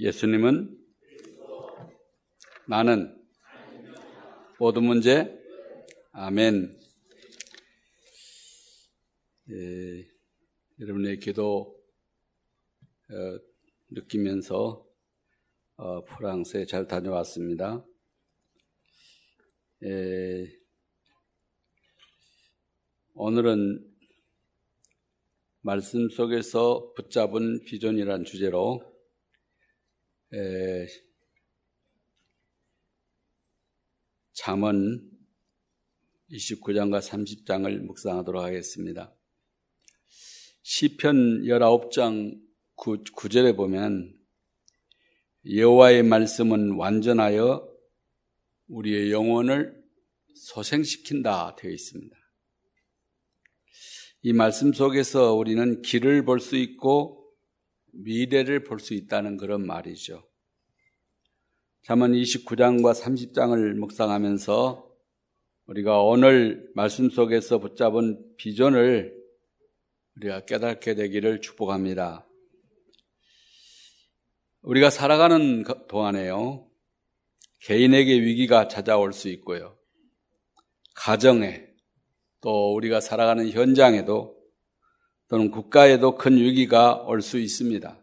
예수님은 나는 모든 문제 아멘. 예, 여러분의 기도 어, 느끼면서 어, 프랑스에 잘 다녀왔습니다. 예, 오늘은 말씀 속에서 붙잡은 비전이란 주제로 에, 잠언 29장과 30장을 묵상하도록 하겠습니다. 시편 19장 9, 9절에 보면 여호와의 말씀은 완전하여 우리의 영혼을 소생시킨다 되어 있습니다. 이 말씀 속에서 우리는 길을 볼 수 있고 미래를 볼 수 있다는 그런 말이죠. 잠언 29장과 30장을 묵상하면서 우리가 오늘 말씀 속에서 붙잡은 비전을 우리가 깨닫게 되기를 축복합니다. 우리가 살아가는 동안에요. 개인에게 위기가 찾아올 수 있고요. 가정에 또 우리가 살아가는 현장에도 또는 국가에도 큰 위기가 올 수 있습니다.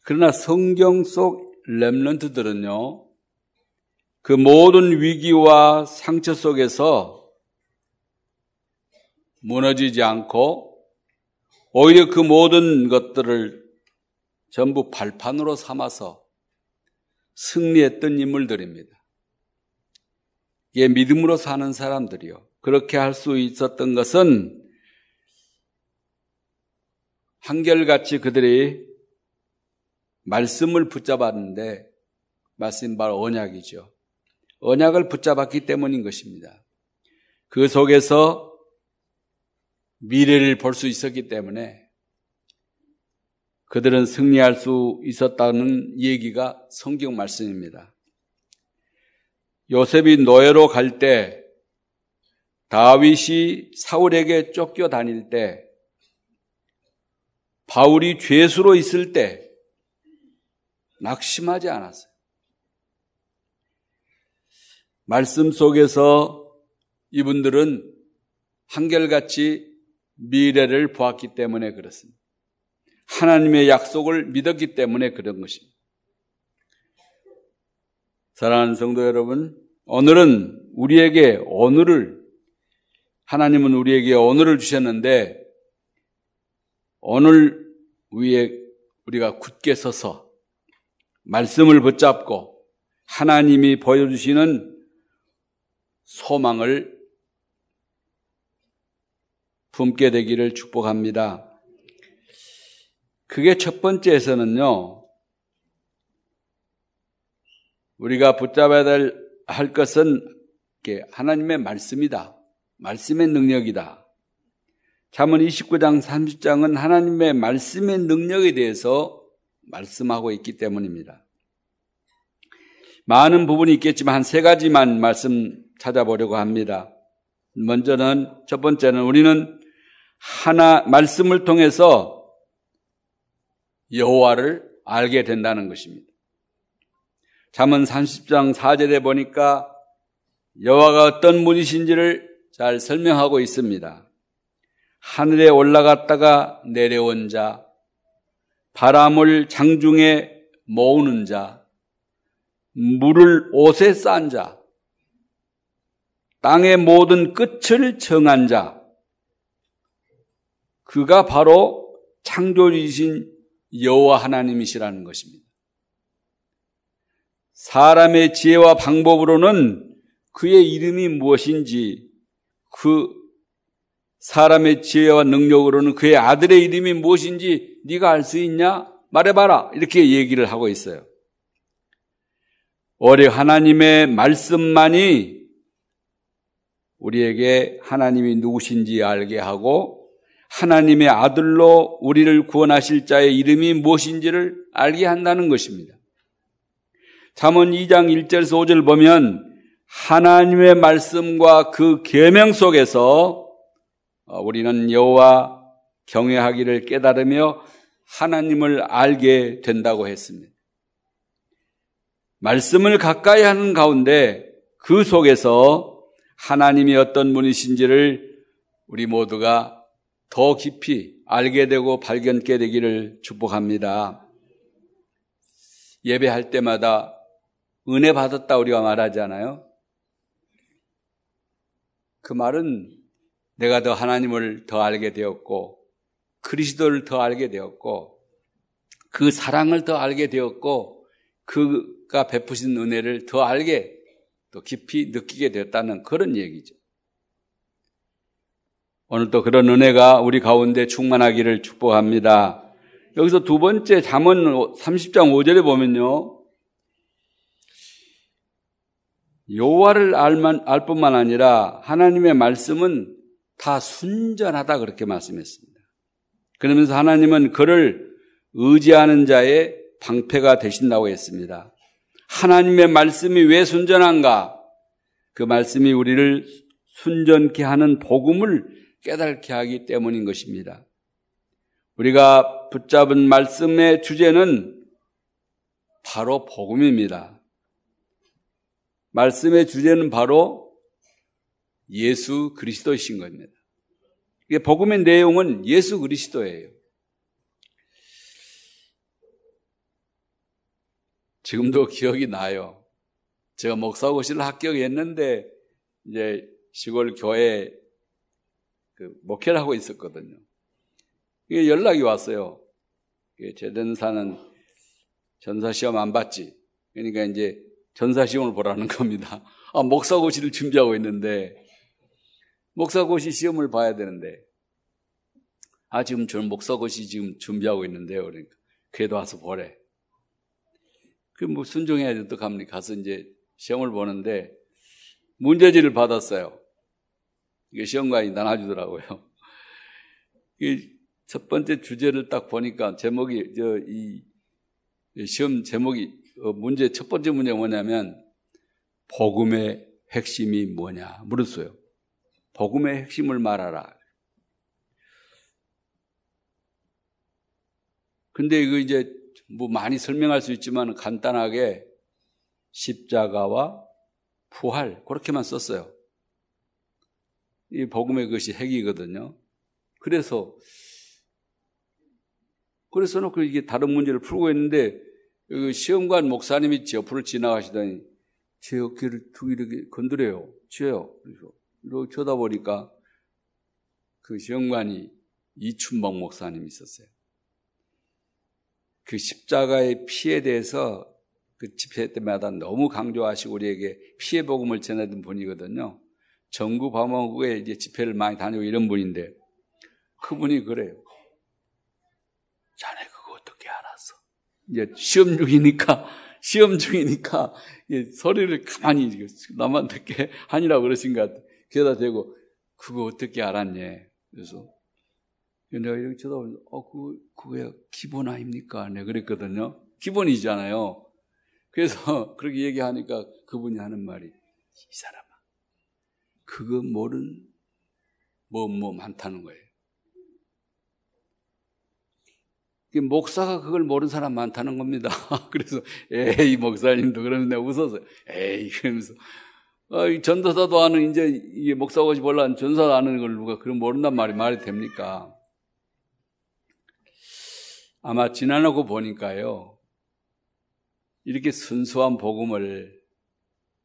그러나 성경 속 렘런트들은요, 그 모든 위기와 상처 속에서 무너지지 않고 오히려 그 모든 것들을 전부 발판으로 삼아서 승리했던 인물들입니다. 이게 믿음으로 사는 사람들이요. 그렇게 할 수 있었던 것은 한결같이 그들이 말씀을 붙잡았는데 말씀 바로 언약이죠. 언약을 붙잡았기 때문인 것입니다. 그 속에서 미래를 볼 수 있었기 때문에 그들은 승리할 수 있었다는 얘기가 성경 말씀입니다. 요셉이 노예로 갈 때 다윗이 사울에게 쫓겨 다닐 때 바울이 죄수로 있을 때 낙심하지 않았어요. 말씀 속에서 이분들은 한결같이 미래를 보았기 때문에 그렇습니다. 하나님의 약속을 믿었기 때문에 그런 것입니다. 사랑하는 성도 여러분, 오늘은 우리에게 오늘을 하나님은 우리에게 오늘을 주셨는데 오늘 위에 우리가 굳게 서서 말씀을 붙잡고 하나님이 보여주시는 소망을 품게 되기를 축복합니다. 그게 첫 번째에서는요, 우리가 붙잡아야 할 것은 하나님의 말씀이다. 말씀의 능력이다. 잠언 29장 30장은 하나님의 말씀의 능력에 대해서 말씀하고 있기 때문입니다. 많은 부분이 있겠지만 한 세 가지만 말씀 찾아보려고 합니다. 먼저는 첫 번째는 우리는 하나 말씀을 통해서 여호와를 알게 된다는 것입니다. 잠언 30장 4절에 보니까 여호와가 어떤 분이신지를 잘 설명하고 있습니다. 하늘에 올라갔다가 내려온 자, 바람을 장중에 모으는 자, 물을 옷에 싼 자, 땅의 모든 끝을 정한 자, 그가 바로 창조주이신 여호와 하나님이시라는 것입니다. 사람의 지혜와 방법으로는 그의 이름이 무엇인지 그 사람의 지혜와 능력으로는 그의 아들의 이름이 무엇인지 네가 알 수 있냐? 말해봐라. 이렇게 얘기를 하고 있어요. 오래 하나님의 말씀만이 우리에게 하나님이 누구신지 알게 하고 하나님의 아들로 우리를 구원하실 자의 이름이 무엇인지를 알게 한다는 것입니다. 잠언 2장 1절에서 5절 보면 하나님의 말씀과 그 계명 속에서 어, 우리는 여호와 경외하기를 깨달으며 하나님을 알게 된다고 했습니다. 말씀을 가까이 하는 가운데 그 속에서 하나님이 어떤 분이신지를 우리 모두가 더 깊이 알게 되고 발견게 되기를 축복합니다. 예배할 때마다 은혜 받았다 우리가 말하잖아요. 그 말은 내가 더 하나님을 더 알게 되었고 그리스도를 더 알게 되었고 그 사랑을 더 알게 되었고 그가 베푸신 은혜를 더 알게 또 깊이 느끼게 되었다는 그런 얘기죠. 오늘도 그런 은혜가 우리 가운데 충만하기를 축복합니다. 여기서 두 번째 잠언 30장 5절에 보면요. 알만 알 뿐만 아니라 하나님의 말씀은 다 순전하다 그렇게 말씀했습니다. 그러면서 하나님은 그를 의지하는 자의 방패가 되신다고 했습니다. 하나님의 말씀이 왜 순전한가? 그 말씀이 우리를 순전케 하는 복음을 깨닫게 하기 때문인 것입니다. 우리가 붙잡은 말씀의 주제는 바로 복음입니다. 말씀의 주제는 바로 예수 그리스도이신 겁니다. 복음의 내용은 예수 그리스도예요. 지금도 기억이 나요. 제가 목사고시를 합격했는데 이제 시골 교회 그 목회를 하고 있었거든요. 이게 연락이 왔어요. 제전사는 전사 시험 안 봤지. 그러니까 이제 전사 시험을 보라는 겁니다. 아, 목사고시를 준비하고 있는데 목사고시 시험을 봐야 되는데 아 지금 저는 목사고시 지금 준비하고 있는데요. 그러니까 그래도 와서 보래. 그뭐 순종해야지 어떡합니까? 가서 이제 시험을 보는데 문제지를 받았어요. 이게 시험관이 나눠주더라고요. 첫 번째 주제를 딱 보니까 제목이 저 이 시험 제목이 어, 문제 첫 번째 문제가 뭐냐면 복음의 핵심이 뭐냐 물었어요. 복음의 핵심을 말하라. 근데 이거 이제 뭐 많이 설명할 수 있지만 간단하게 십자가와 부활 그렇게만 썼어요. 이 복음의 것이 핵이거든요. 그래서 그래서 놓고 이게 다른 문제를 풀고 있는데 그 시험관 목사님이 옆으로 지나가시더니 제 어깨를 툭 이렇게 건드려요. 쥐어요. 그래서 이렇게 쳐다보니까 그 시험관이 이춘복 목사님이 있었어요. 그 십자가의 피에 대해서 그 집회 때마다 너무 강조하시고 우리에게 피해 복음을 전하던 분이거든요. 전구 방어국에 이제 집회를 많이 다니고 이런 분인데 그분이 그래요. 자네 그거 어떻게 알았어? 이제 시험 중이니까 시험 중이니까 소리를 가만히 나만 듣게 하니라고 그러신 것 같아. 그러다 대고 그거 어떻게 알았냐? 그래서 내가 이렇게 쳐다보면서, 어, 그, 그거야 기본 아닙니까? 내가 그랬거든요. 기본이잖아요. 그래서 그렇게 얘기하니까 그분이 하는 말이, 이 사람아, 그거 모르는, 뭐, 뭐 많다는 거예요. 목사가 그걸 모르는 사람 많다는 겁니다. 그래서, 에이, 목사님도 그러면 내가 웃었어요. 에이, 그러면서, 어, 전도사도 아는, 이제, 이게 목사가 몰라, 전사도 아는 걸 누가 그럼 모른단 말이 말이 됩니까? 아마 지나고 보니까요. 이렇게 순수한 복음을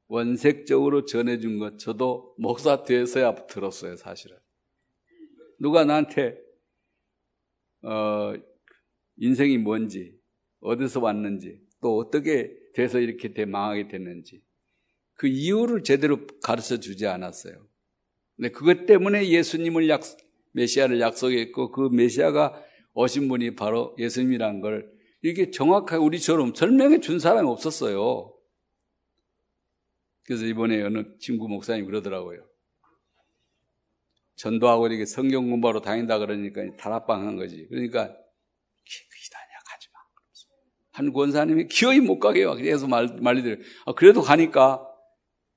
원색적으로 전해준 것 저도 목사 돼서야 들었어요, 사실은. 누가 나한테 어, 인생이 뭔지, 어디서 왔는지, 또 어떻게 돼서 이렇게 대망하게 됐는지 그 이유를 제대로 가르쳐 주지 않았어요. 근데 그것 때문에 예수님을 약, 메시아를 약속했고 그 메시아가 오신 분이 바로 예수님이란 걸 이게 정확하게 우리처럼 설명해 준 사람이 없었어요. 그래서 이번에 어느 친구 목사님 그러더라고요. 전도하고 이렇게 성경 공부하러 다닌다 그러니까 다락방 한 거지. 그러니까 기다냐 가지 마. 한 권사님이 기어이 못 가게 요 계속 말, 말리더래요. 아, 그래도 가니까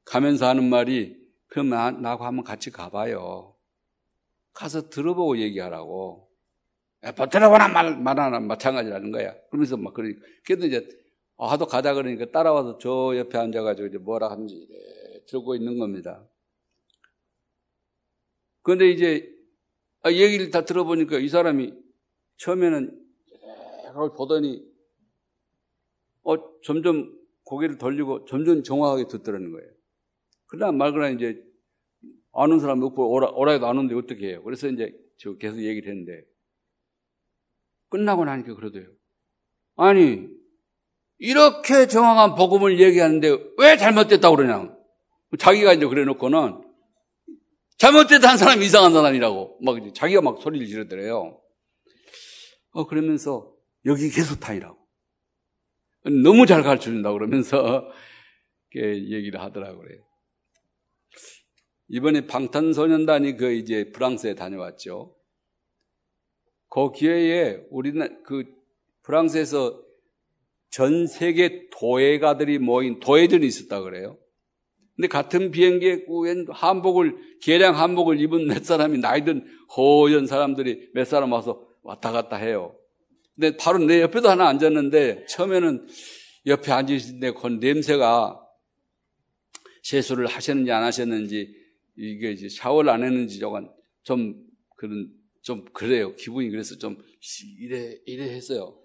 가면서 하는 말이 그럼 나, 나하고 한번 같이 가봐요. 가서 들어보고 얘기하라고. 버텨라거나 말, 말하나 마찬가지라는 거야. 그러면서 막, 그러니까. 그래도 이제, 아, 하도 가자 그러니까 따라와서 저 옆에 앉아가지고 이제 뭐라 하는지 들고 있는 겁니다. 그런데 이제, 아, 얘기를 다 들어보니까 이 사람이 처음에는 그걸 보더니, 어, 점점 고개를 돌리고 점점 정확하게 듣더라는 거예요. 그러나 말거나 이제 아는 사람 없고 오라, 오라 해도 아는데 어떻게 해요? 그래서 이제 저 계속 얘기를 했는데 끝나고 나니까 그러대요. 아니 이렇게 정확한 복음을 얘기하는데 왜 잘못됐다고 그러냐? 자기가 이제 그래 놓고는 잘못됐다는 사람이 이상한 사람이라고 막 자기가 막 소리를 지르더래요. 어 그러면서 여기 계속 다니라고. 너무 잘 가르쳐 준다 그러면서 얘기를 하더라고요. 그래. 이번에 방탄소년단이 그 이제 프랑스에 다녀왔죠. 그 기회에 우리는 그 프랑스에서 전 세계 도예가들이 모인 도예전이 있었다 그래요. 근데 같은 비행기에 웬 한복을 계량 한복을 입은 몇 사람이 나이든 허연 사람들이 몇 사람 와서 왔다 갔다 해요. 근데 바로 내 옆에도 하나 앉았는데 처음에는 옆에 앉으신데 그 냄새가 세수를 하셨는지 안 하셨는지 이게 이제 샤워를 안 했는지 저건 좀 그런 좀 그래요. 기분이 그래서 좀 이래 이래 했어요.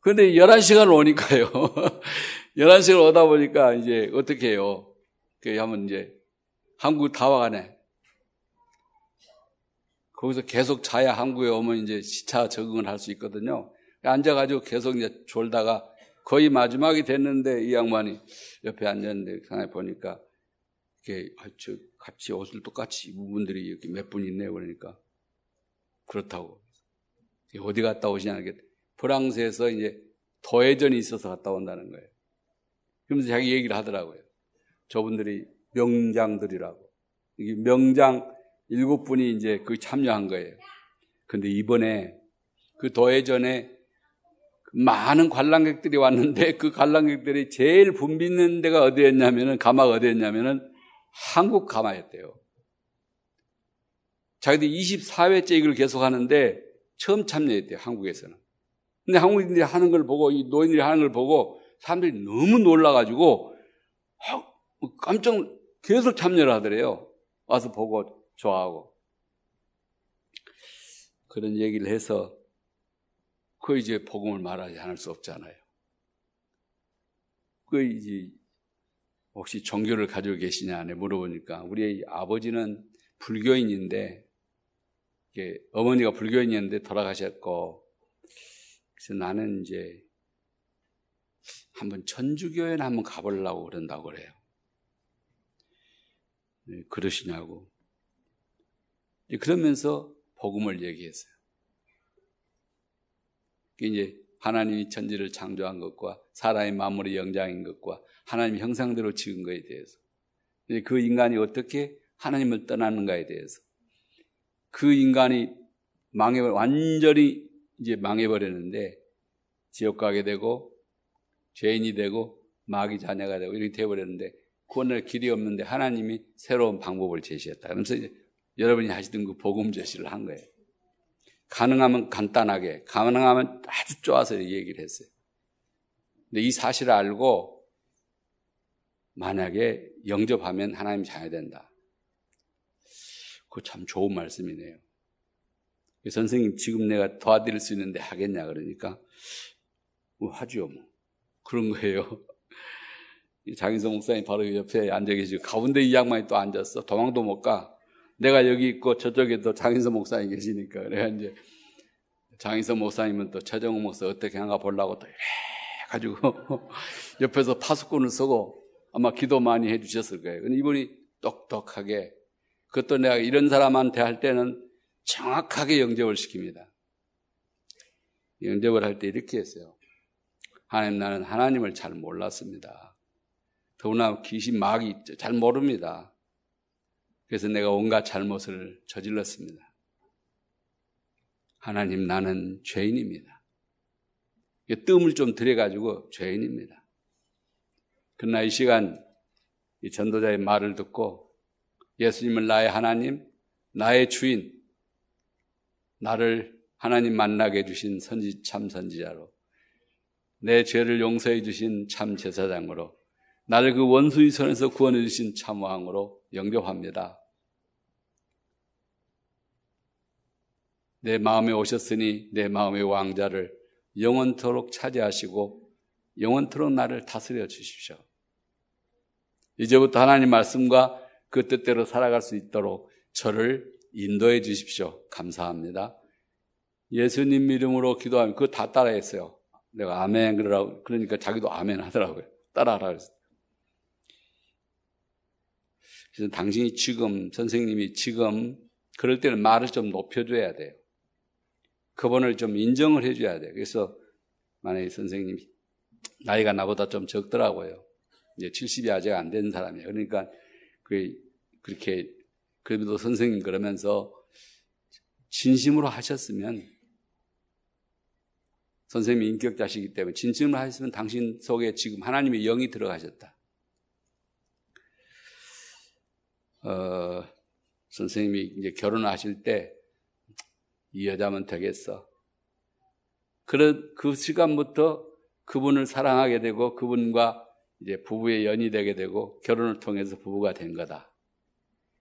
그런데 11시간 오니까요. 11시간 오다 보니까 이제 어떻게 해요? 그 하면 이제 한국 다 와가네. 거기서 계속 자야 한국에 오면 이제 시차 적응을 할 수 있거든요. 앉아가지고 계속 이제 졸다가 거의 마지막이 됐는데 이 양반이 옆에 앉았는데 상에 보니까 이렇게 아, 저 같이 옷을 똑같이 입은 분들이 이렇게 몇 분 있네요. 그러니까 그렇다고 어디 갔다 오시냐 이게 프랑스에서 이제 도회전이 있어서 갔다 온다는 거예요. 그러면서 자기 얘기를 하더라고요. 저분들이 명장들이라고. 이게 명장 일곱 분이 이제 그 참여한 거예요. 근데 이번에 그 도회전에 많은 관람객들이 왔는데 그 관람객들이 제일 붐비는 데가 어디였냐면은 가마가 어디였냐면은 한국 가마였대요. 자기들 24회째 이걸 계속 하는데 처음 참여했대요, 한국에서는. 근데 한국인들이 하는 걸 보고, 이 노인들이 하는 걸 보고 사람들이 너무 놀라가지고 깜짝 계속 참여를 하더래요. 와서 보고 좋아하고. 그런 얘기를 해서 그 이제 복음을 말하지 않을 수 없잖아요. 그 이제 혹시 종교를 가지고 계시냐 네 물어보니까 우리 아버지는 불교인인데 어머니가 불교인이었는데 돌아가셨고 그래서 나는 이제 한번 천주교회나 한번 가보려고 그런다고 그래요. 네, 그러시냐고. 그러면서 복음을 얘기했어요. 이제 하나님이 천지를 창조한 것과 사람의 마무리 영장인 것과 하나님 형상대로 지은 것에 대해서 그 인간이 어떻게 하나님을 떠나는가에 대해서 그 인간이 망해 완전히 이제 망해버렸는데 지옥 가게 되고 죄인이 되고 마귀 자녀가 되고 이렇게 되어버렸는데 구원할 길이 없는데 하나님이 새로운 방법을 제시했다. 그러면서 여러분이 하시던 그 복음 제시를 한 거예요. 가능하면 간단하게, 가능하면 아주 좋아서 얘기를 했어요. 근데 이 사실을 알고 만약에 영접하면 하나님 자녀 된다. 그거 참 좋은 말씀이네요. 선생님, 지금 내가 도와드릴 수 있는데 하겠냐, 그러니까, 뭐, 하죠, 뭐. 그런 거예요. 장인성 목사님 바로 옆에 앉아 계시고, 가운데 이 양반이 또 앉았어. 도망도 못 가. 내가 여기 있고 저쪽에도 장인선 목사님 계시니까 그래 이제 장인선 목사님은 또 최정우 목사 어떻게 한가 보려고 또 이래 가지고 옆에서 파수꾼을 쓰고 아마 기도 많이 해주셨을 거예요. 근데 이분이 똑똑하게 그것도 내가 이런 사람한테 할 때는 정확하게 영접을 시킵니다. 영접을 할 때 이렇게 했어요. 하나님 나는 하나님을 잘 몰랐습니다. 더구나 귀신 마귀 잘 모릅니다. 그래서 내가 온갖 잘못을 저질렀습니다. 하나님, 나는 죄인입니다. 뜸을 좀 들여가지고 죄인입니다. 그러나 이 시간 이 전도자의 말을 듣고 예수님을 나의 하나님, 나의 주인, 나를 하나님 만나게 해주신 선지 참 선지자로 내 죄를 용서해 주신 참 제사장으로 나를 그 원수의 손에서 구원해 주신 참 왕으로 영접합니다. 내 마음에 오셨으니 내 마음의 왕자를 영원토록 차지하시고 영원토록 나를 다스려 주십시오. 이제부터 하나님 말씀과 그 뜻대로 살아갈 수 있도록 저를 인도해 주십시오. 감사합니다. 예수님 이름으로 기도하면 그거 다 따라했어요. 내가 아멘 그러라고 그러니까 자기도 아멘 하더라고요. 따라하라 그랬어요. 그래서 당신이 지금 선생님이 지금 그럴 때는 말을 좀 높여줘야 돼요. 그분을 좀 인정을 해줘야 돼요. 그래서 만약에 선생님이 나이가 나보다 좀 적더라고요. 이제 70이 아직 안 된 사람이에요. 그러니까 그 그렇게 그래도 선생님 그러면서 진심으로 하셨으면 선생님이 인격자시기 때문에 진심으로 하셨으면 당신 속에 지금 하나님의 영이 들어가셨다. 어, 선생님이 이제 결혼하실 때 이 여자면 되겠어. 그런 그 시간부터 그분을 사랑하게 되고 그분과 이제 부부의 연이 되게 되고 결혼을 통해서 부부가 된 거다.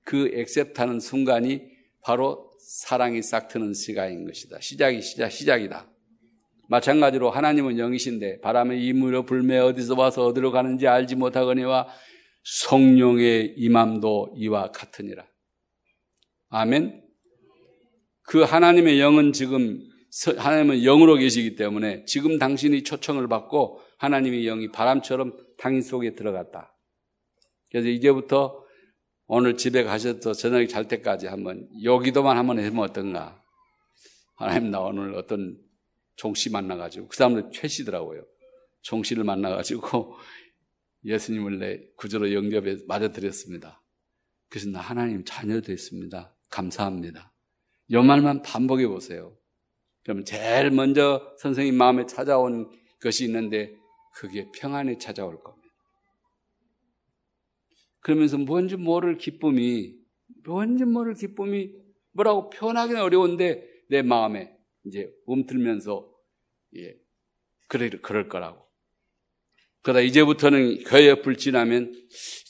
그 액셉트하는 순간이 바로 사랑이 싹 트는 시간인 것이다. 시작이 시작 시작이다. 마찬가지로 하나님은 영이신데 바람의 이물로 불매 어디서 와서 어디로 가는지 알지 못하거니와 성령의 임함도 이와 같으니라. 아멘. 그 하나님의 영은 지금 하나님은 영으로 계시기 때문에 지금 당신이 초청을 받고 하나님의 영이 바람처럼 당신 속에 들어갔다. 그래서 이제부터 오늘 집에 가셔서 저녁에 잘 때까지 한번 여기도만 한번 해보면 어떤가. 하나님 나 오늘 어떤 종씨 만나가지고 그 사람들 최씨더라고요. 종씨를 만나가지고 예수님을 내 구조로 영접해 맞아드렸습니다. 그래서 나 하나님 자녀 됐습니다. 감사합니다. 요 말만 반복해 보세요. 그러면 제일 먼저 선생님 마음에 찾아온 것이 있는데 그게 평안에 찾아올 겁니다. 그러면서 뭔지 모를 기쁨이 뭔지 모를 기쁨이 뭐라고 표현하기는 어려운데 내 마음에 이제 움틀면서 예, 그래 그럴 거라고. 그러다 이제부터는 교회 옆을 지나면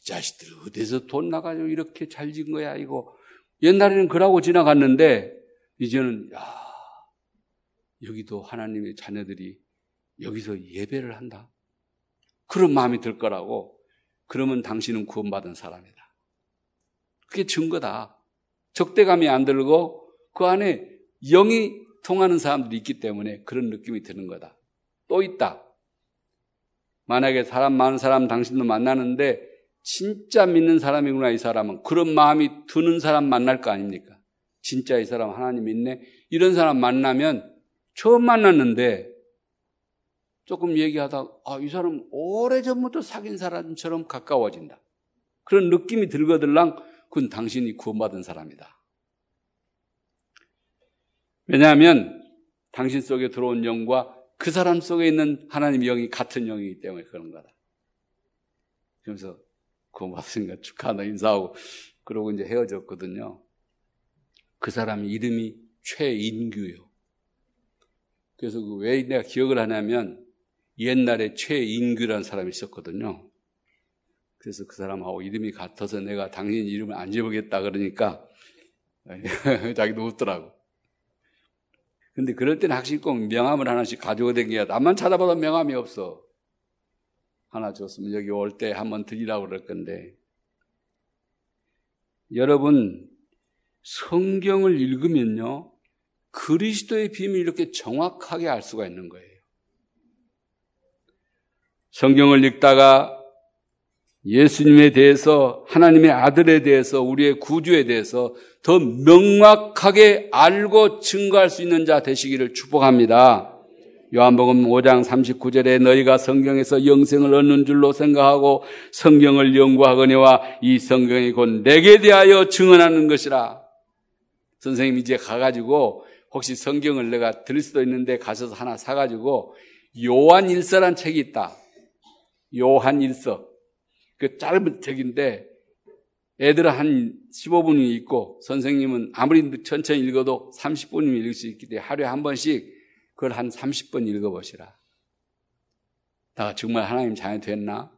자식들 어디서 돈 나가지고 이렇게 잘 진 거야 이거 옛날에는 그러고 지나갔는데 이제는 야 여기도 하나님의 자녀들이 여기서 예배를 한다. 그런 마음이 들 거라고. 그러면 당신은 구원받은 사람이다. 그게 증거다. 적대감이 안 들고 그 안에 영이 통하는 사람들이 있기 때문에 그런 느낌이 드는 거다. 또 있다. 만약에 사람 많은 사람 당신도 만나는데 진짜 믿는 사람이구나 이 사람은 그런 마음이 드는 사람 만날 거 아닙니까? 진짜 이 사람 하나님 믿네 이런 사람 만나면 처음 만났는데 조금 얘기하다 아, 이 사람 오래전부터 사귄 사람처럼 가까워진다. 그런 느낌이 들거들랑 그건 당신이 구원받은 사람이다. 왜냐하면 당신 속에 들어온 영과 그 사람 속에 있는 하나님 영이 같은 영이기 때문에 그런 거다. 그러면서 고맙습니다. 축하한다 인사하고 그러고 이제 헤어졌거든요. 그 사람 이름이 최인규요. 그래서 그왜 내가 기억을 하냐면 옛날에 최인규라는 사람이 있었거든요. 그래서 그 사람하고 이름이 같아서 내가 당신 이름을 안 지어보겠다 그러니까 자기도 웃더라고. 근데 그럴 때는 확실히 꼭 명함을 하나씩 가지고 다녀야 나만 찾아봐도 명함이 없어. 하나 줬으면 여기 올 때 한번 드리라고 그럴 건데. 여러분, 성경을 읽으면요, 그리스도의 비밀을 이렇게 정확하게 알 수가 있는 거예요. 성경을 읽다가 예수님에 대해서 하나님의 아들에 대해서 우리의 구주에 대해서 더 명확하게 알고 증거할 수 있는 자 되시기를 축복합니다. 요한복음 5장 39절에 너희가 성경에서 영생을 얻는 줄로 생각하고 성경을 연구하거니와 이 성경이 곧 내게 대하여 증언하는 것이라. 선생님 이제 가가지고 혹시 성경을 내가 들을 수도 있는데 가셔서 하나 사가지고 요한 일서란 책이 있다. 요한 일서. 그 짧은 책인데 애들은 한 15분이 있고 선생님은 아무리 천천히 읽어도 30분이면 읽을 수 있기 때문에 하루에 한 번씩 그걸 한 30분 읽어보시라. 나 정말 하나님 자녀 됐나?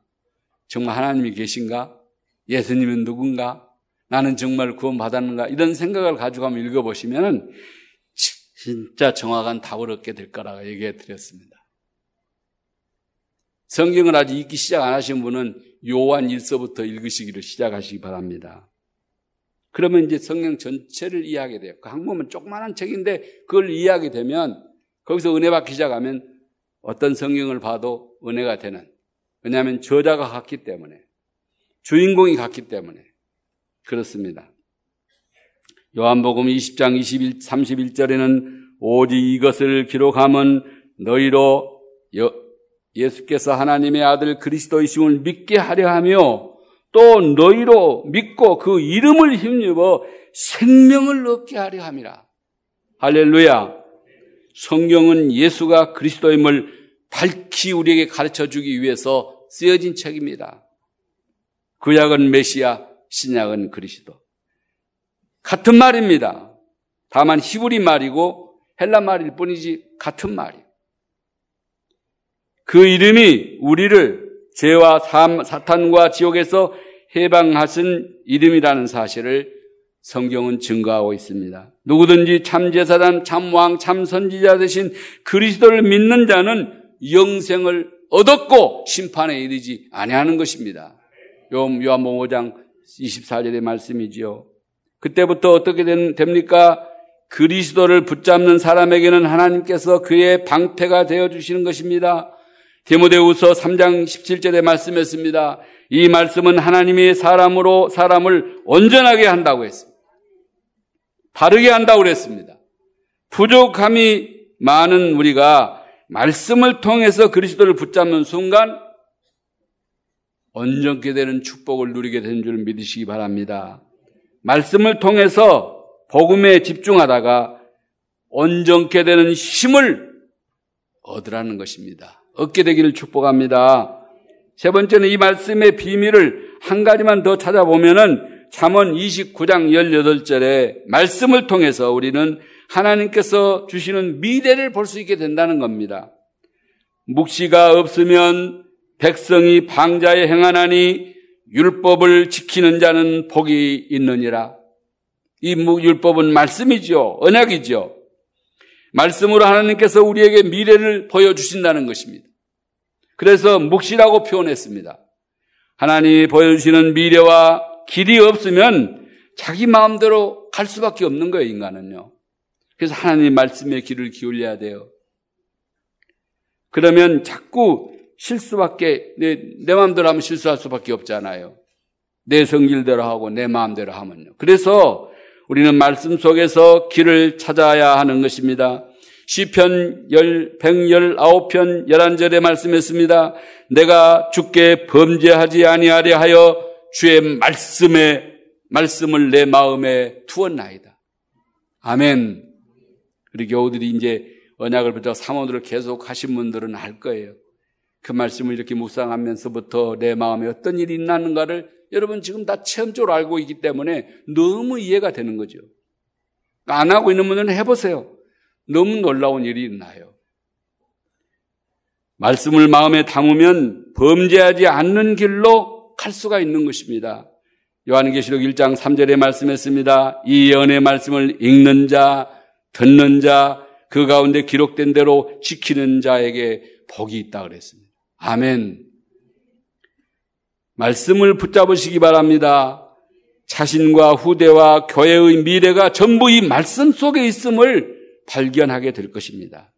정말 하나님이 계신가? 예수님은 누군가? 나는 정말 구원받았는가? 이런 생각을 가지고 한번 읽어보시면 진짜 정확한 답을 얻게 될 거라고 얘기해 드렸습니다. 성경을 아직 읽기 시작 안 하신 분은 요한 1서부터 읽으시기를 시작하시기 바랍니다. 그러면 이제 성경 전체를 이해하게 돼요. 그 항목은 조그마한 책인데 그걸 이해하게 되면 거기서 은혜 받기 시작하면 어떤 성경을 봐도 은혜가 되는. 왜냐하면 저자가 같기 때문에. 주인공이 같기 때문에. 그렇습니다. 요한복음 20장 21, 31절에는 오직 이것을 기록하면 너희로 예수께서 하나님의 아들 그리스도이심을 믿게 하려 하며 또 너희로 믿고 그 이름을 힘입어 생명을 얻게 하려 함이라. 할렐루야. 성경은 예수가 그리스도임을 밝히 우리에게 가르쳐 주기 위해서 쓰여진 책입니다. 구약은 메시아, 신약은 그리스도. 같은 말입니다. 다만 히브리 말이고 헬라 말일 뿐이지 같은 말이에요. 그 이름이 우리를 죄와 사탄과 지옥에서 해방하신 이름이라는 사실을 성경은 증거하고 있습니다. 누구든지 참 제사장, 참 왕, 참 선지자 되신 그리스도를 믿는 자는 영생을 얻었고 심판에 이르지 아니하는 것입니다. 요한복음 5장 24절의 말씀이지요. 그때부터 어떻게 됩니까? 그리스도를 붙잡는 사람에게는 하나님께서 그의 방패가 되어 주시는 것입니다. 디모데후서 3장 17절에 말씀했습니다. 이 말씀은 하나님이 사람으로 사람을 온전하게 한다고 했습니다. 바르게 한다고 그랬습니다. 부족함이 많은 우리가 말씀을 통해서 그리스도를 붙잡는 순간 온전케 되는 축복을 누리게 되는 줄 믿으시기 바랍니다. 말씀을 통해서 복음에 집중하다가 온전케 되는 힘을 얻으라는 것입니다. 얻게 되기를 축복합니다. 세 번째는 이 말씀의 비밀을 한 가지만 더 찾아보면은 잠언 29장 18절에 말씀을 통해서 우리는 하나님께서 주시는 미래를 볼 수 있게 된다는 겁니다. 묵시가 없으면 백성이 방자에 행하나니 율법을 지키는 자는 복이 있느니라. 이 율법은 말씀이죠. 언약이죠. 말씀으로 하나님께서 우리에게 미래를 보여주신다는 것입니다. 그래서 묵시라고 표현했습니다. 하나님이 보여주시는 미래와 길이 없으면 자기 마음대로 갈 수밖에 없는 거예요, 인간은요. 그래서 하나님 말씀의 길을 기울여야 돼요. 그러면 자꾸 실수밖에, 내, 내 마음대로 하면 실수할 수밖에 없잖아요. 내 성질대로 하고 내 마음대로 하면요. 그래서 우리는 말씀 속에서 길을 찾아야 하는 것입니다. 시편 119편 11절에 말씀했습니다. 내가 주께 범죄하지 아니하려 하여 주의 말씀에 말씀을 내 마음에 투었나이다. 아멘. 우리 교우들이 이제 언약을 붙여 사모들을 계속 하신 분들은 알 거예요. 그 말씀을 이렇게 묵상하면서부터 내 마음에 어떤 일이 있나는가를 여러분 지금 다 체험적으로 알고 있기 때문에 너무 이해가 되는 거죠. 안 하고 있는 분들은 해보세요. 너무 놀라운 일이 있나요? 말씀을 마음에 담으면 범죄하지 않는 길로 갈 수가 있는 것입니다. 요한계시록 1장 3절에 말씀했습니다. 이 예언의 말씀을 읽는 자, 듣는 자, 그 가운데 기록된 대로 지키는 자에게 복이 있다 그랬습니다. 아멘. 말씀을 붙잡으시기 바랍니다. 자신과 후대와 교회의 미래가 전부 이 말씀 속에 있음을 발견하게 될 것입니다.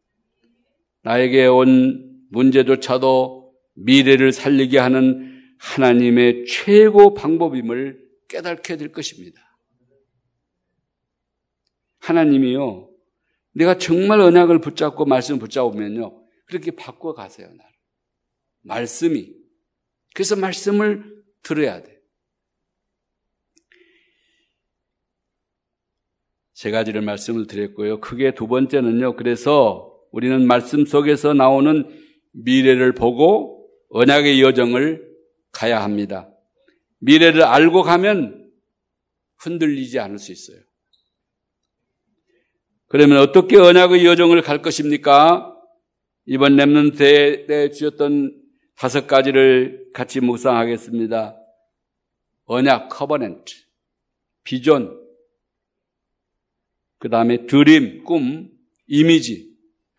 나에게 온 문제조차도 미래를 살리게 하는 하나님의 최고 방법임을 깨닫게 될 것입니다. 하나님이요. 내가 정말 언약을 붙잡고 말씀을 붙잡으면요. 그렇게 바꿔 가세요, 나를. 말씀이. 그래서 말씀을 들어야 돼. 세 가지를 말씀을 드렸고요. 크게 두 번째는요. 그래서 우리는 말씀 속에서 나오는 미래를 보고 언약의 여정을 가야 합니다. 미래를 알고 가면 흔들리지 않을 수 있어요. 그러면 어떻게 언약의 여정을 갈 것입니까? 이번 랩런트에 때 주셨던 다섯 가지를 같이 묵상하겠습니다. 언약, covenant, 비전, 그 다음에 dream, 꿈, 이미지,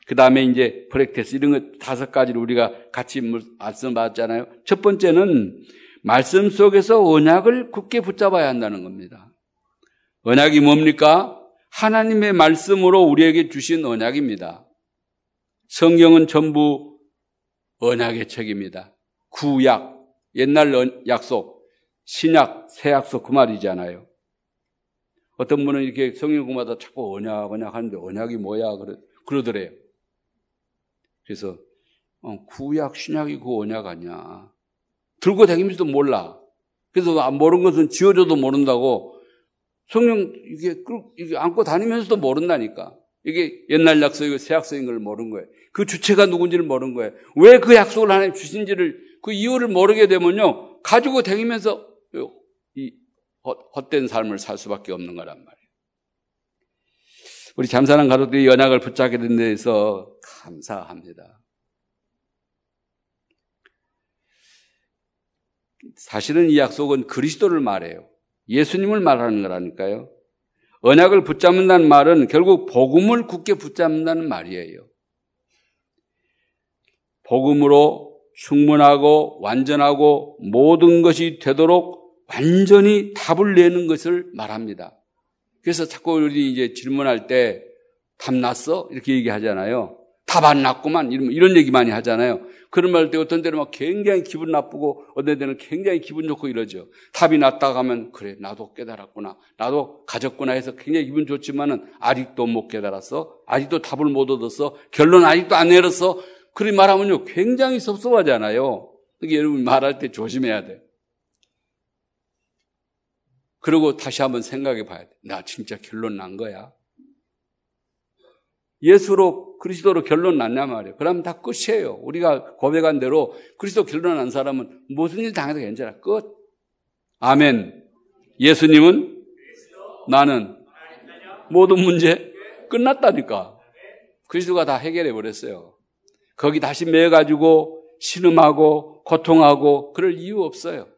그 다음에 이제 practice 이런 것 다섯 가지를 우리가 같이 말씀받았잖아요. 첫 번째는 말씀 속에서 언약을 굳게 붙잡아야 한다는 겁니다. 언약이 뭡니까? 하나님의 말씀으로 우리에게 주신 언약입니다. 성경은 전부 언약의 책입니다. 구약, 옛날 약속, 신약, 새 약속 그 말이잖아요. 어떤 분은 이렇게 성경 공부하다 자꾸 언약, 언약 하는데 언약이 뭐야? 그러, 그러더래요. 그래서 어, 구약, 신약이 그 언약 아니야. 들고 다니면서도 몰라. 그래서 모르는 것은 지어줘도 모른다고 성령 이게, 이게 안고 다니면서도 모른다니까. 이게 옛날 약속이고 새 약속인 걸 모르는 거예요. 그 주체가 누군지를 모르는 거예요. 왜 그 약속을 하나님 주신지를 그 이유를 모르게 되면요 가지고 다니면서 이 헛된 삶을 살 수밖에 없는 거란 말이에요. 우리 잠사랑 가족들이 연약을 붙잡게 된 데에서 감사합니다. 사실은 이 약속은 그리스도를 말해요. 예수님을 말하는 거라니까요. 언약을 붙잡는다는 말은 결국 복음을 굳게 붙잡는다는 말이에요. 복음으로 충분하고 완전하고 모든 것이 되도록 완전히 답을 내는 것을 말합니다. 그래서 자꾸 우리 이제 질문할 때 답 났어? 이렇게 얘기하잖아요. 답 안 났구만. 이런, 이런 얘기 많이 하잖아요. 그런 말 할 때 어떤 때는 막 굉장히 기분 나쁘고 어떤 때는 굉장히 기분 좋고 이러죠. 답이 났다 가면 그래 나도 깨달았구나. 나도 가졌구나 해서 굉장히 기분 좋지만은 아직도 못 깨달았어. 아직도 답을 못 얻었어. 결론 아직도 안 내렸어. 그리 말하면요 굉장히 섭섭하잖아요. 그러니까 여러분 말할 때 조심해야 돼. 그리고 다시 한번 생각해 봐야 돼. 나 진짜 결론 난 거야. 예수로 그리스도로 결론 났냐 말이에요. 그러면 다 끝이에요. 우리가 고백한 대로 그리스도 결론 난 사람은 무슨 일 당해도 괜찮아. 끝. 아멘. 예수님은 나는 모든 문제 끝났다니까. 그리스도가 다 해결해 버렸어요. 거기 다시 매가지고 신음하고 고통하고 그럴 이유 없어요.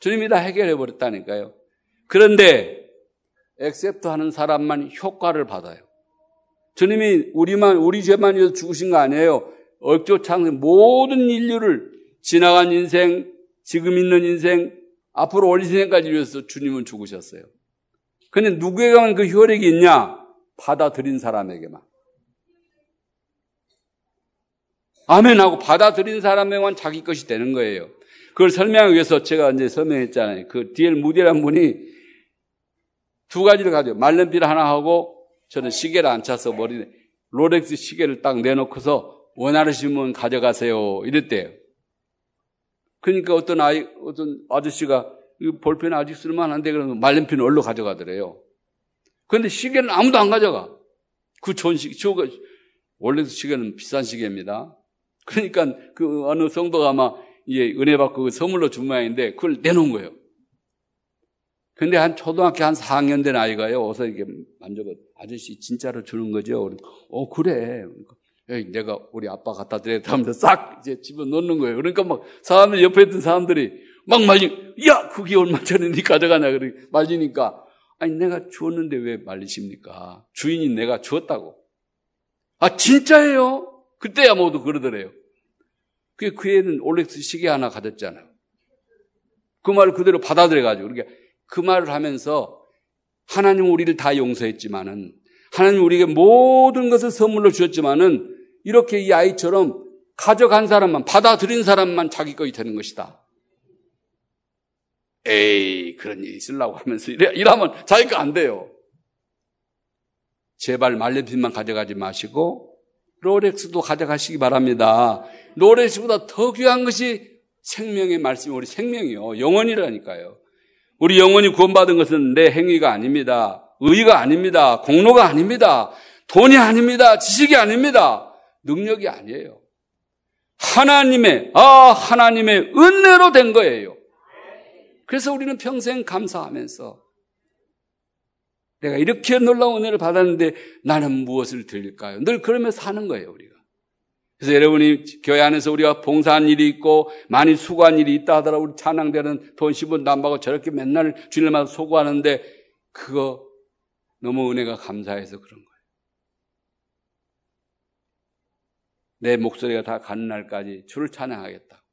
주님이 다 해결해 버렸다니까요. 그런데 액셉트 하는 사람만 효과를 받아요. 주님이 우리만 우리 죄만 위해서 죽으신 거 아니에요. 억조 창 모든 인류를 지나간 인생, 지금 있는 인생, 앞으로 올 인생까지 위해서 주님은 죽으셨어요. 근데 누구에게만 그 효력이 있냐? 받아들인 사람에게만. 아멘 하고 받아들인 사람에만 자기 것이 되는 거예요. 그걸 설명하기 위해서 제가 이제 설명했잖아요. 그 디엘 무디라는 분이 두 가지를 가져요. 말렌필 하나 하고 저는 시계를 안 차서 머리 롤렉스 시계를 딱 내놓고서 원하시면 가져가세요. 이랬대요. 그러니까 어떤 아이, 어떤 아저씨가 볼펜 아직 쓸만한데 그러면 말렌필 얼로 가져가더래요. 그런데 시계는 아무도 안 가져가. 그 좋은 시계, 저거, 원래 시계는 비싼 시계입니다. 그러니까 그 어느 성도가 아마 이제 은혜 받고 그 선물로 준 모양인데 그걸 내놓은 거예요. 근데 한 초등학교 한 4학년 된 아이가요. 어서 이렇게 만져봐. 아저씨 진짜로 주는 거죠? 어, 그래. 에이, 내가 우리 아빠 갖다 드렸다 하면서 싹 이제 집어 넣는 거예요. 그러니까 막 사람들 옆에 있던 사람들이 막 말리, 야, 그게 얼마짜리 가져가냐. 그래 말리니까. 아니, 내가 주었는데 왜 말리십니까? 주인이 내가 주었다고. 아, 진짜예요? 그때야 모두 그러더래요. 그, 그 애는 올렉스 시계 하나 가졌잖아요. 그 말을 그대로 받아들여가지고. 그러니까 그 말을 하면서 하나님 우리를 다 용서했지만은 하나님 우리에게 모든 것을 선물로 주셨지만은 이렇게 이 아이처럼 가져간 사람만 받아들인 사람만 자기 것이 되는 것이다. 에이 그런 일이 있으려고 하면서 이래, 이러면 자기 거 안 돼요. 제발 말레핀만 가져가지 마시고 로렉스도 가져가시기 바랍니다. 로렉스보다 더 귀한 것이 생명의 말씀이 우리 생명이요 영원이라니까요. 우리 영혼이 구원받은 것은 내 행위가 아닙니다. 의가 아닙니다. 공로가 아닙니다. 돈이 아닙니다. 지식이 아닙니다. 능력이 아니에요. 하나님의, 아, 하나님의 은혜로 된 거예요. 그래서 우리는 평생 감사하면서 내가 이렇게 놀라운 은혜를 받았는데 나는 무엇을 드릴까요? 늘 그러면서 사는 거예요, 우리가. 그래서 여러분이 교회 안에서 우리가 봉사한 일이 있고 많이 수고한 일이 있다 하더라도 우리 찬양대는 돈 10원도 안 받고 저렇게 맨날 주일마다 소고하는데 그거 너무 은혜가 감사해서 그런 거예요. 내 목소리가 다 가는 날까지 주를 찬양하겠다.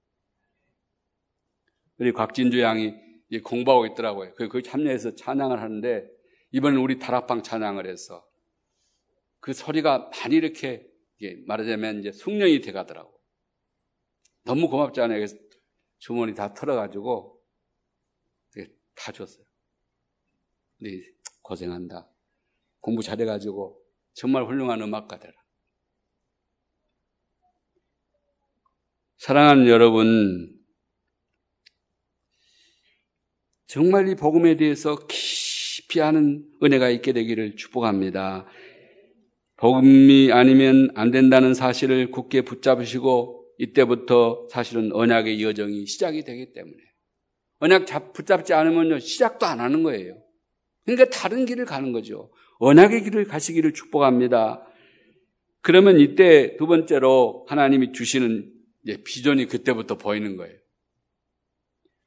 우리 곽진주 양이 공부하고 있더라고요. 그 참여해서 찬양을 하는데 이번엔 우리 다락방 찬양을 해서 그 소리가 많이 이렇게 말하자면 이제 숙련이 돼 가더라고. 너무 고맙지 않아요. 그래서 주머니 다 털어가지고 다 줬어요. 네, 고생한다. 공부 잘해가지고 정말 훌륭한 음악가 되라. 사랑하는 여러분, 정말 이 복음에 대해서 깊이 아는 은혜가 있게 되기를 축복합니다. 복음이 아니면 안 된다는 사실을 굳게 붙잡으시고 이때부터 사실은 언약의 여정이 시작이 되기 때문에 언약 잡, 붙잡지 않으면요 시작도 안 하는 거예요. 그러니까 다른 길을 가는 거죠. 언약의 길을 가시기를 축복합니다. 그러면 이때 두 번째로 하나님이 주시는 비전이 그때부터 보이는 거예요.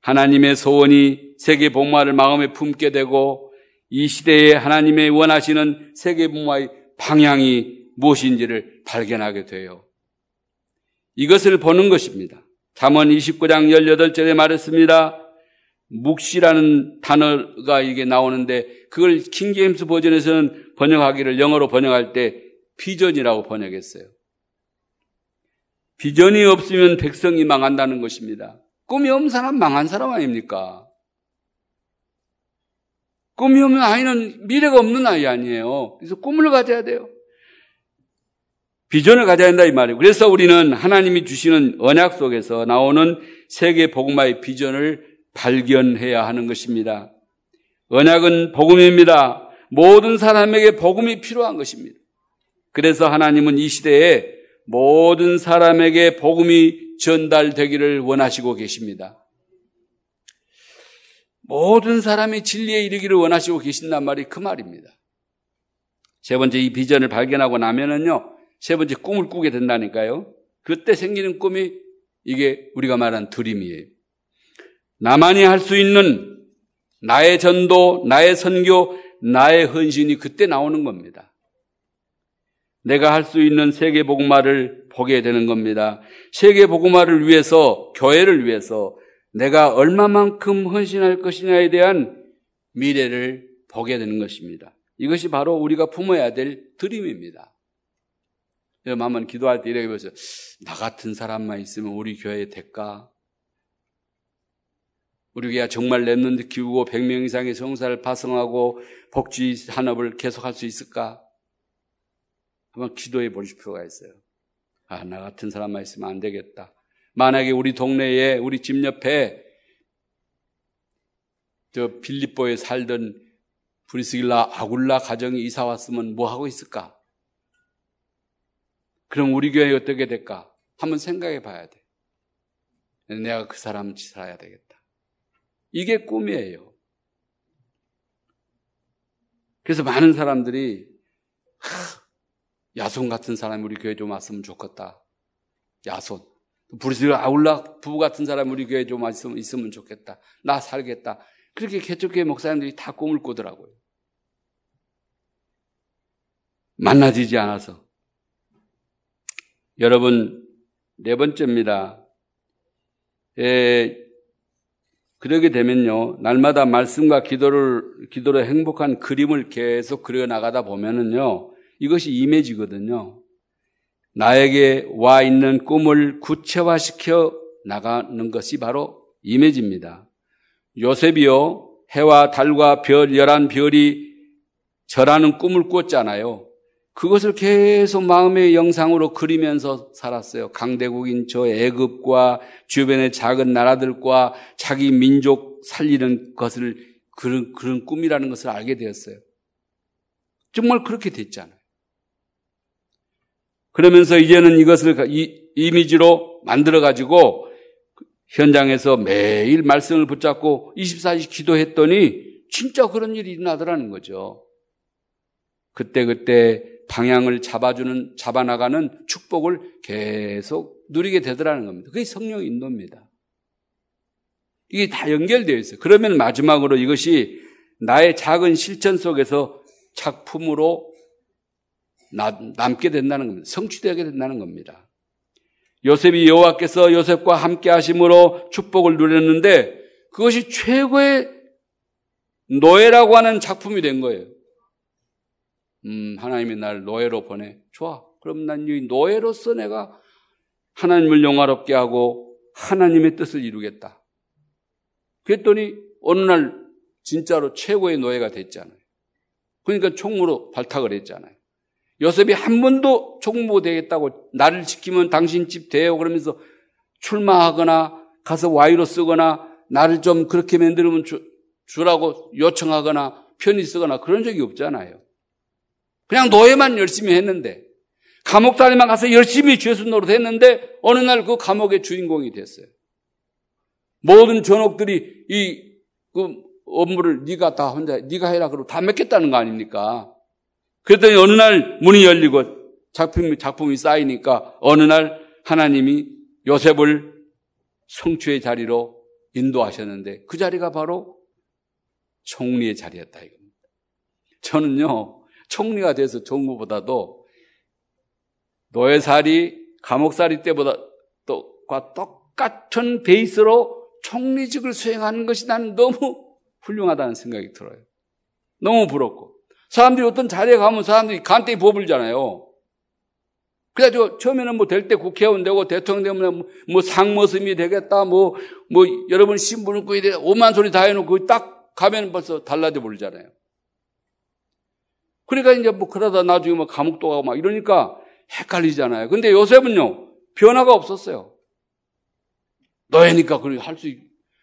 하나님의 소원이 세계 복마를 마음에 품게 되고 이 시대에 하나님의 원하시는 세계 복마의 방향이 무엇인지를 발견하게 돼요. 이것을 보는 것입니다. 잠언 29장 18절에 말했습니다. 묵시라는 단어가 이게 나오는데 그걸 킹제임스 버전에서는 번역하기를 영어로 번역할 때 비전이라고 번역했어요. 비전이 없으면 백성이 망한다는 것입니다. 꿈이 없는 사람 망한 사람 아닙니까? 꿈이 없는 아이는 미래가 없는 아이 아니에요. 그래서 꿈을 가져야 돼요. 비전을 가져야 한다 이 말이에요. 그래서 우리는 하나님이 주시는 언약 속에서 나오는 세계 복음화의 비전을 발견해야 하는 것입니다. 언약은 복음입니다. 모든 사람에게 복음이 필요한 것입니다. 그래서 하나님은 이 시대에 모든 사람에게 복음이 전달되기를 원하시고 계십니다. 모든 사람이 진리에 이르기를 원하시고 계신단 말이 그 말입니다. 세 번째 이 비전을 발견하고 나면은요, 세 번째 꿈을 꾸게 된다니까요. 그때 생기는 꿈이 이게 우리가 말한 드림이에요. 나만이 할 수 있는 나의 전도, 나의 선교, 나의 헌신이 그때 나오는 겁니다. 내가 할 수 있는 세계 복음화를 보게 되는 겁니다. 세계 복음화를 위해서 교회를 위해서 내가 얼마만큼 헌신할 것이냐에 대한 미래를 보게 되는 것입니다. 이것이 바로 우리가 품어야 될 드림입니다. 여러분 한번 기도할 때 이렇게 보세요. 나 같은 사람만 있으면 우리 교회에 될까? 우리 교회가 정말 랩런드 키우고 100명 이상의 성사를 파송하고 복지 산업을 계속할 수 있을까? 한번 기도해 보실 필요가 있어요. 아, 나 같은 사람만 있으면 안 되겠다. 만약에 우리 동네에 우리 집 옆에 저 빌립보에 살던 브리스길라 아굴라 가정이 이사 왔으면 뭐 하고 있을까? 그럼 우리 교회 어떻게 될까? 한번 생각해 봐야 돼. 내가 그 사람 살아야 되겠다. 이게 꿈이에요. 그래서 많은 사람들이 야손 같은 사람이 우리 교회 좀 왔으면 좋겠다. 야손. 브리스 아울라 부부 같은 사람이 우리 교회 좀 있으면, 있으면 좋겠다. 나 살겠다. 그렇게 개척교회 목사님들이 다 꿈을 꾸더라고요. 만나지지 않아서. 여러분, 네 번째입니다. 에, 그러게 되면요, 날마다 말씀과 기도를, 기도로 행복한 그림을 계속 그려 나가다 보면은요, 이것이 이미지거든요. 나에게 와 있는 꿈을 구체화시켜 나가는 것이 바로 이미지입니다. 요셉이요, 해와 달과 별, 열한 별이 절하는 꿈을 꿨잖아요. 그것을 계속 마음의 영상으로 그리면서 살았어요. 강대국인 저 애굽과 주변의 작은 나라들과 자기 민족 살리는 것을 그런, 그런 꿈이라는 것을 알게 되었어요. 정말 그렇게 됐잖아요. 그러면서 이제는 이것을 이, 이미지로 만들어가지고 현장에서 매일 말씀을 붙잡고 24시 기도했더니 진짜 그런 일이 일어나더라는 거죠. 그때그때 방향을 잡아주는, 잡아나가는 축복을 계속 누리게 되더라는 겁니다. 그게 성령 인도입니다. 이게 다 연결되어 있어요. 그러면 마지막으로 이것이 나의 작은 실천 속에서 작품으로 남게 된다는 겁니다. 성취되게 된다는 겁니다. 요셉이 여호와께서 요셉과 함께 하심으로 축복을 누렸는데 그것이 최고의 노예라고 하는 작품이 된 거예요. 음, 하나님이 날 노예로 보내. 좋아. 그럼 난 이 노예로서 내가 하나님을 영화롭게 하고 하나님의 뜻을 이루겠다. 그랬더니 어느 날 진짜로 최고의 노예가 됐잖아요. 그러니까 총무로 발탁을 했잖아요. 요셉이 한 번도 총무 되겠다고 나를 지키면 당신 집 돼요 그러면서 출마하거나 가서 와이로 쓰거나 나를 좀 그렇게 만들면 주, 주라고 요청하거나 편히 쓰거나 그런 적이 없잖아요. 그냥 노예만 열심히 했는데 감옥살이만 가서 열심히 죄수 노릇 했는데 어느 날 그 감옥의 주인공이 됐어요. 모든 전옥들이 이 그 업무를 네가 다 혼자 네가 해라 그러고 다 맡겠다는 거 아닙니까? 그랬더니 어느 날 문이 열리고 작품이 작품이 쌓이니까 어느 날 하나님이 요셉을 성취의 자리로 인도하셨는데 그 자리가 바로 총리의 자리였다 이겁니다. 저는요 총리가 돼서 좋은 것보다도 노예살이 감옥살이 때보다 또과 똑같은 베이스로 총리직을 수행하는 것이 나는 너무 훌륭하다는 생각이 들어요. 너무 부럽고 사람들이 어떤 자리에 가면 사람들이 간땡이 버불잖아요. 그래가지고 처음에는 뭐 될 때 국회의원 되고 대통령 되면 뭐, 뭐 상모습이 되겠다, 뭐, 뭐 여러분 신분을 꾸야 돼. 오만 소리 다 해놓고 딱 가면 벌써 달라져 버리잖아요. 그러니까 이제 뭐 그러다 나중에 뭐 감옥도 가고 막 이러니까 헷갈리잖아요. 근데 요셉은요, 변화가 없었어요. 너애니까 그렇게 할수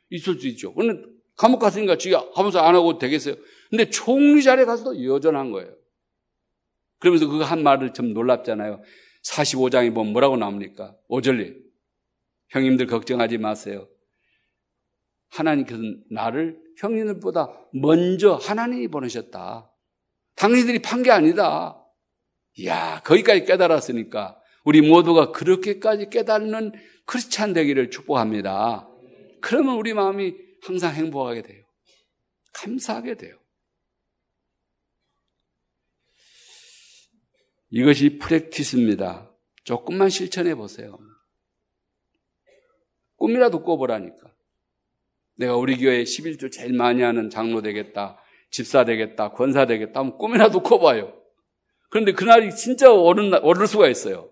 있을 수 있죠. 근데 감옥 갔으니까 지가 하면서 안 하고 되겠어요. 근데 총리 자리에 가서도 여전한 거예요. 그러면서 그 한 말을 좀 놀랍잖아요. 45장에 보면 뭐라고 나옵니까? 오절리. 형님들 걱정하지 마세요. 하나님께서 나를 형님들보다 먼저 하나님이 보내셨다. 당신들이 판 게 아니다. 이야, 거기까지 깨달았으니까 우리 모두가 그렇게까지 깨닫는 크리스찬 되기를 축복합니다. 그러면 우리 마음이 항상 행복하게 돼요. 감사하게 돼요. 이것이 프랙티스입니다. 조금만 실천해 보세요. 꿈이라도 꿔보라니까. 내가 우리 교회 11조 제일 많이 하는 장로 되겠다, 집사 되겠다, 권사 되겠다 하면 꿈이라도 꿔봐요. 그런데 그날이 진짜 오는, 오를 수가 있어요.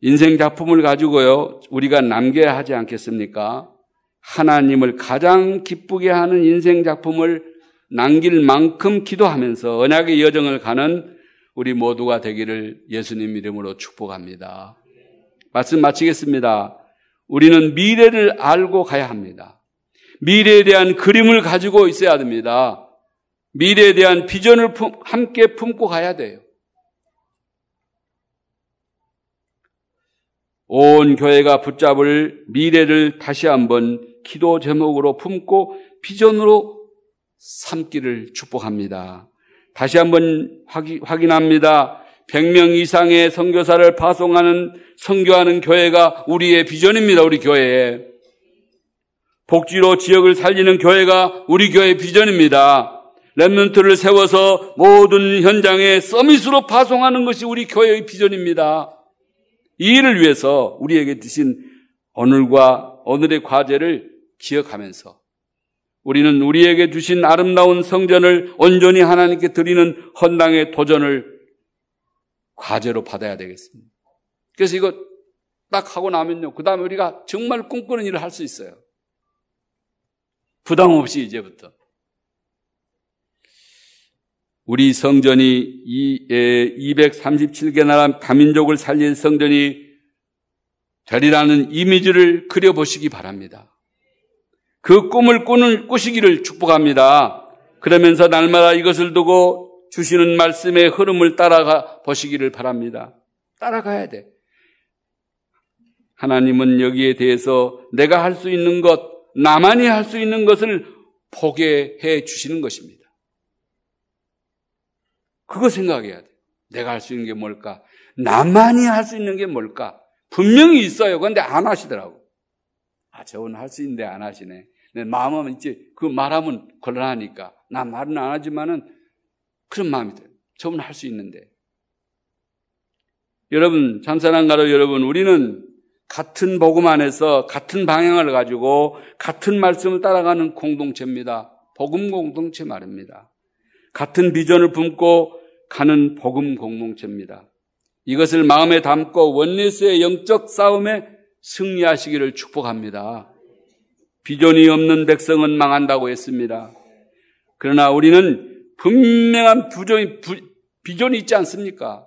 인생 작품을 가지고요, 우리가 남겨야 하지 않겠습니까? 하나님을 가장 기쁘게 하는 인생 작품을 남길 만큼 기도하면서 언약의 여정을 가는 우리 모두가 되기를 예수님 이름으로 축복합니다. 말씀 마치겠습니다. 우리는 미래를 알고 가야 합니다. 미래에 대한 그림을 가지고 있어야 됩니다. 미래에 대한 비전을 품, 함께 품고 가야 돼요. 온 교회가 붙잡을 미래를 다시 한번 기도 제목으로 품고 비전으로 삼기를 축복합니다. 다시 한번 확인합니다. 100명 이상의 선교사를 파송하는 선교하는 교회가 우리의 비전입니다. 우리 교회에 복지로 지역을 살리는 교회가 우리 교회의 비전입니다. 랩런트를 세워서 모든 현장에 서밋으로 파송하는 것이 우리 교회의 비전입니다. 이 일을 위해서 우리에게 주신 오늘과 오늘의 과제를 기억하면서 우리는 우리에게 주신 아름다운 성전을 온전히 하나님께 드리는 헌당의 도전을 과제로 받아야 되겠습니다. 그래서 이거 딱 하고 나면요. 그 다음에 우리가 정말 꿈꾸는 일을 할 수 있어요. 부담 없이 이제부터. 우리 성전이 237개 나라 다민족을 살릴 성전이 되리라는 이미지를 그려보시기 바랍니다. 그 꿈을 꾸는, 꾸시기를 축복합니다. 그러면서 날마다 이것을 두고 주시는 말씀의 흐름을 따라가 보시기를 바랍니다. 따라가야 돼. 하나님은 여기에 대해서 내가 할 수 있는 것, 나만이 할 수 있는 것을 포기 해 주시는 것입니다. 그거 생각해야 돼. 내가 할 수 있는 게 뭘까? 나만이 할 수 있는 게 뭘까? 분명히 있어요. 그런데 안 하시더라고. 아, 저건 할수 있는데 안 하시네. 내 마음은 이제 그 말하면 곤란하니까. 나 말은 안 하지만은 그런 마음이 들어요. 저분 할 수 있는데. 여러분, 참사랑 가로 여러분, 우리는 같은 복음 안에서 같은 방향을 가지고 같은 말씀을 따라가는 공동체입니다. 복음 공동체 말입니다. 같은 비전을 품고 가는 복음 공동체입니다. 이것을 마음에 담고 원리스의 영적 싸움에 승리하시기를 축복합니다. 비전이 없는 백성은 망한다고 했습니다. 그러나 우리는 분명한 부정이, 부, 비전이 있지 않습니까?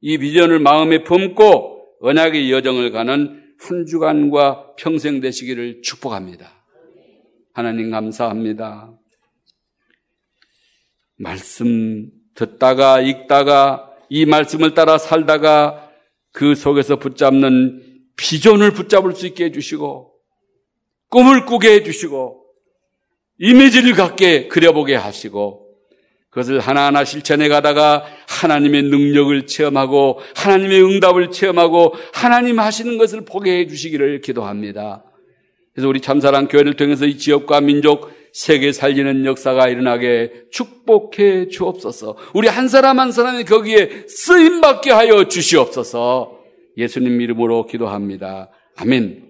이 비전을 마음에 품고 언약의 여정을 가는 한 주간과 평생 되시기를 축복합니다. 하나님 감사합니다. 말씀 듣다가 읽다가 이 말씀을 따라 살다가 그 속에서 붙잡는 비전을 붙잡을 수 있게 해주시고 꿈을 꾸게 해주시고 이미지를 갖게 그려보게 하시고 그것을 하나하나 실천해 가다가 하나님의 능력을 체험하고 하나님의 응답을 체험하고 하나님 하시는 것을 보게 해 주시기를 기도합니다. 그래서 우리 참사랑 교회를 통해서 이 지역과 민족 세계 살리는 역사가 일어나게 축복해 주옵소서. 우리 한 사람 한 사람이 거기에 쓰임 받게 하여 주시옵소서. 예수님 이름으로 기도합니다. 아멘.